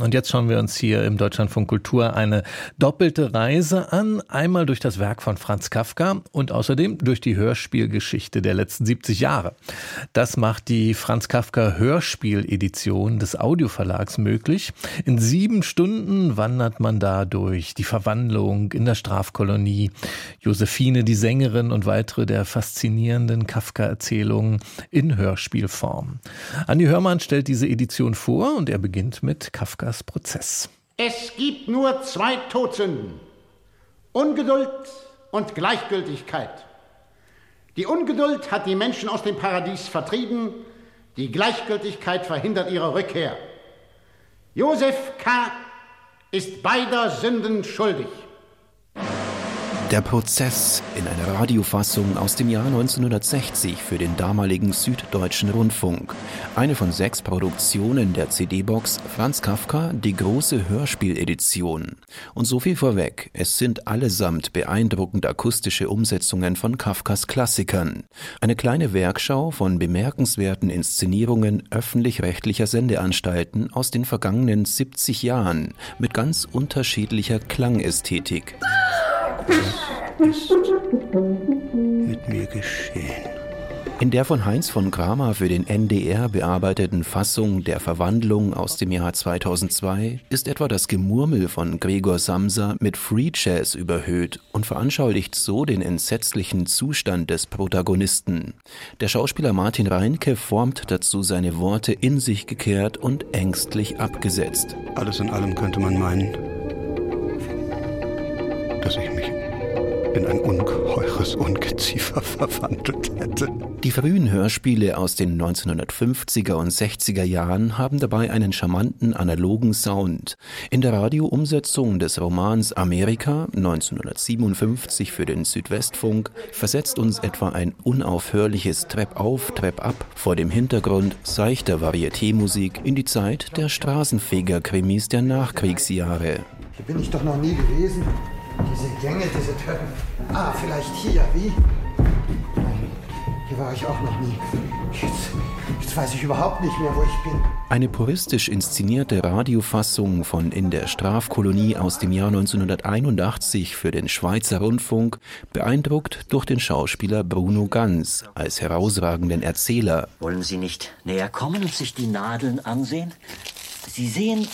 und jetzt schauen wir uns hier im Deutschlandfunk Kultur eine doppelte Reise an. Einmal durch das Werk von Franz Kafka und außerdem durch die Hörspielgeschichte der letzten 70 Jahre. Das macht die Franz Kafka Hörspieledition des Audioverlags möglich. In sieben Stunden wandert man da durch die Verwandlung in der Strafkolonie, Josephine, die Sängerin und weitere der faszinierenden Kafka-Erzählungen in Hörspielform. Andi Hörmann stellt diese Edition vor und er beginnt mit Kafka Kafkas Prozess. Es gibt nur zwei Todsünden. Ungeduld und Gleichgültigkeit. Die Ungeduld hat die Menschen aus dem Paradies vertrieben, die Gleichgültigkeit verhindert ihre Rückkehr. Josef K. ist beider Sünden schuldig. Der Prozess in einer Radiofassung aus dem Jahr 1960 für den damaligen Süddeutschen Rundfunk. Eine von sechs Produktionen der CD-Box Franz Kafka, die große Hörspieledition. Und so viel vorweg, es sind allesamt beeindruckend akustische Umsetzungen von Kafkas Klassikern. Eine kleine Werkschau von bemerkenswerten Inszenierungen öffentlich-rechtlicher Sendeanstalten aus den vergangenen 70 Jahren mit ganz unterschiedlicher Klangästhetik ist mit mir geschehen. In der von Heinz von Kramer für den NDR bearbeiteten Fassung der Verwandlung aus dem Jahr 2002 ist etwa das Gemurmel von Gregor Samsa mit Free Jazz überhöht und veranschaulicht so den entsetzlichen Zustand des Protagonisten. Der Schauspieler Martin Reinke formt dazu seine Worte in sich gekehrt und ängstlich abgesetzt. Alles in allem könnte man meinen, dass ich mich in ein ungeheures Ungeziefer verwandelt hätte. Die frühen Hörspiele aus den 1950er und 60er Jahren haben dabei einen charmanten analogen Sound. In der Radioumsetzung des Romans Amerika 1957 für den Südwestfunk versetzt uns etwa ein unaufhörliches Trepp auf, Trepp ab vor dem Hintergrund seichter Varietémusik in die Zeit der Straßenfeger-Krimis der Nachkriegsjahre. Hier bin ich doch noch nie gewesen. Diese Gänge, diese Treppen. Ah, vielleicht hier, wie? Nein, hier war ich auch noch nie. Jetzt, jetzt weiß ich überhaupt nicht mehr, wo ich bin. Eine puristisch inszenierte Radiofassung von In der Strafkolonie aus dem Jahr 1981 für den Schweizer Rundfunk, beeindruckt durch den Schauspieler Bruno Ganz als herausragenden Erzähler. Wollen Sie nicht näher kommen und sich die Nadeln ansehen? Sie sehen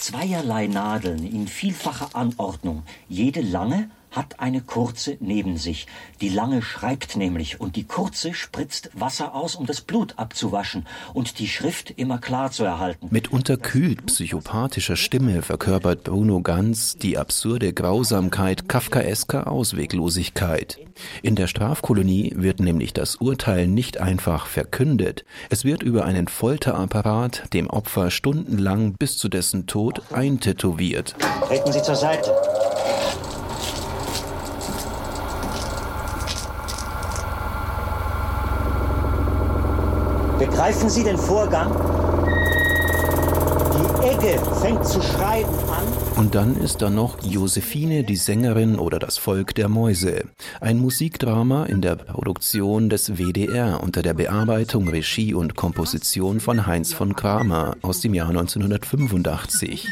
zweierlei Nadeln in vielfacher Anordnung, jede lange hat eine kurze neben sich. Die lange schreibt nämlich und die kurze spritzt Wasser aus, um das Blut abzuwaschen und die Schrift immer klar zu erhalten. Mit unterkühlt psychopathischer Stimme verkörpert Bruno Ganz die absurde Grausamkeit kafkaesker Ausweglosigkeit. In der Strafkolonie wird nämlich das Urteil nicht einfach verkündet. Es wird über einen Folterapparat dem Opfer stundenlang bis zu dessen Tod eintätowiert. Treten Sie zur Seite. Begreifen Sie den Vorgang? Egge fängt zu schreiben an. Und dann ist da noch Josephine, die Sängerin oder das Volk der Mäuse. Ein Musikdrama in der Produktion des WDR unter der Bearbeitung, Regie und Komposition von Heinz von Kramer aus dem Jahr 1985.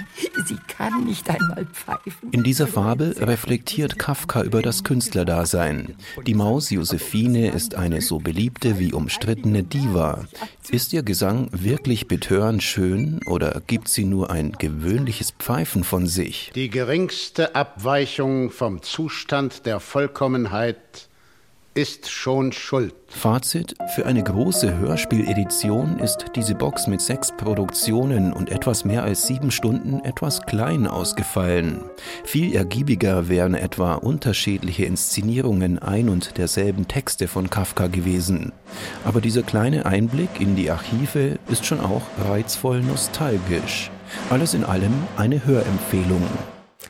Sie kann nicht einmal pfeifen. In dieser Fabel reflektiert Kafka über das Künstlerdasein. Die Maus Josephine ist eine so beliebte wie umstrittene Diva. Ist ihr Gesang wirklich betörend schön oder gibt sie nur ein gewöhnliches Pfeifen von sich? Die geringste Abweichung vom Zustand der Vollkommenheit ist schon schuld. Fazit: Für eine große Hörspieledition ist diese Box mit sechs Produktionen und etwas mehr als sieben Stunden etwas klein ausgefallen. Viel ergiebiger wären etwa unterschiedliche Inszenierungen ein und derselben Texte von Kafka gewesen. Aber dieser kleine Einblick in die Archive ist schon auch reizvoll nostalgisch. Alles in allem eine Hörempfehlung.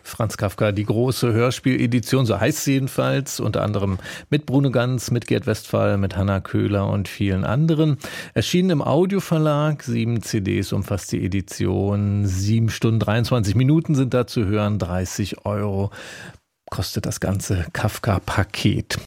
Franz Kafka, die große Hörspieledition, so heißt sie jedenfalls, unter anderem mit Bruno Ganz, mit Gerd Westphal, mit Hanna Köhler und vielen anderen. Erschienen im Audioverlag, sieben CDs umfasst die Edition, sieben Stunden 23 Minuten sind da zu hören, 30 Euro kostet das ganze Kafka-Paket.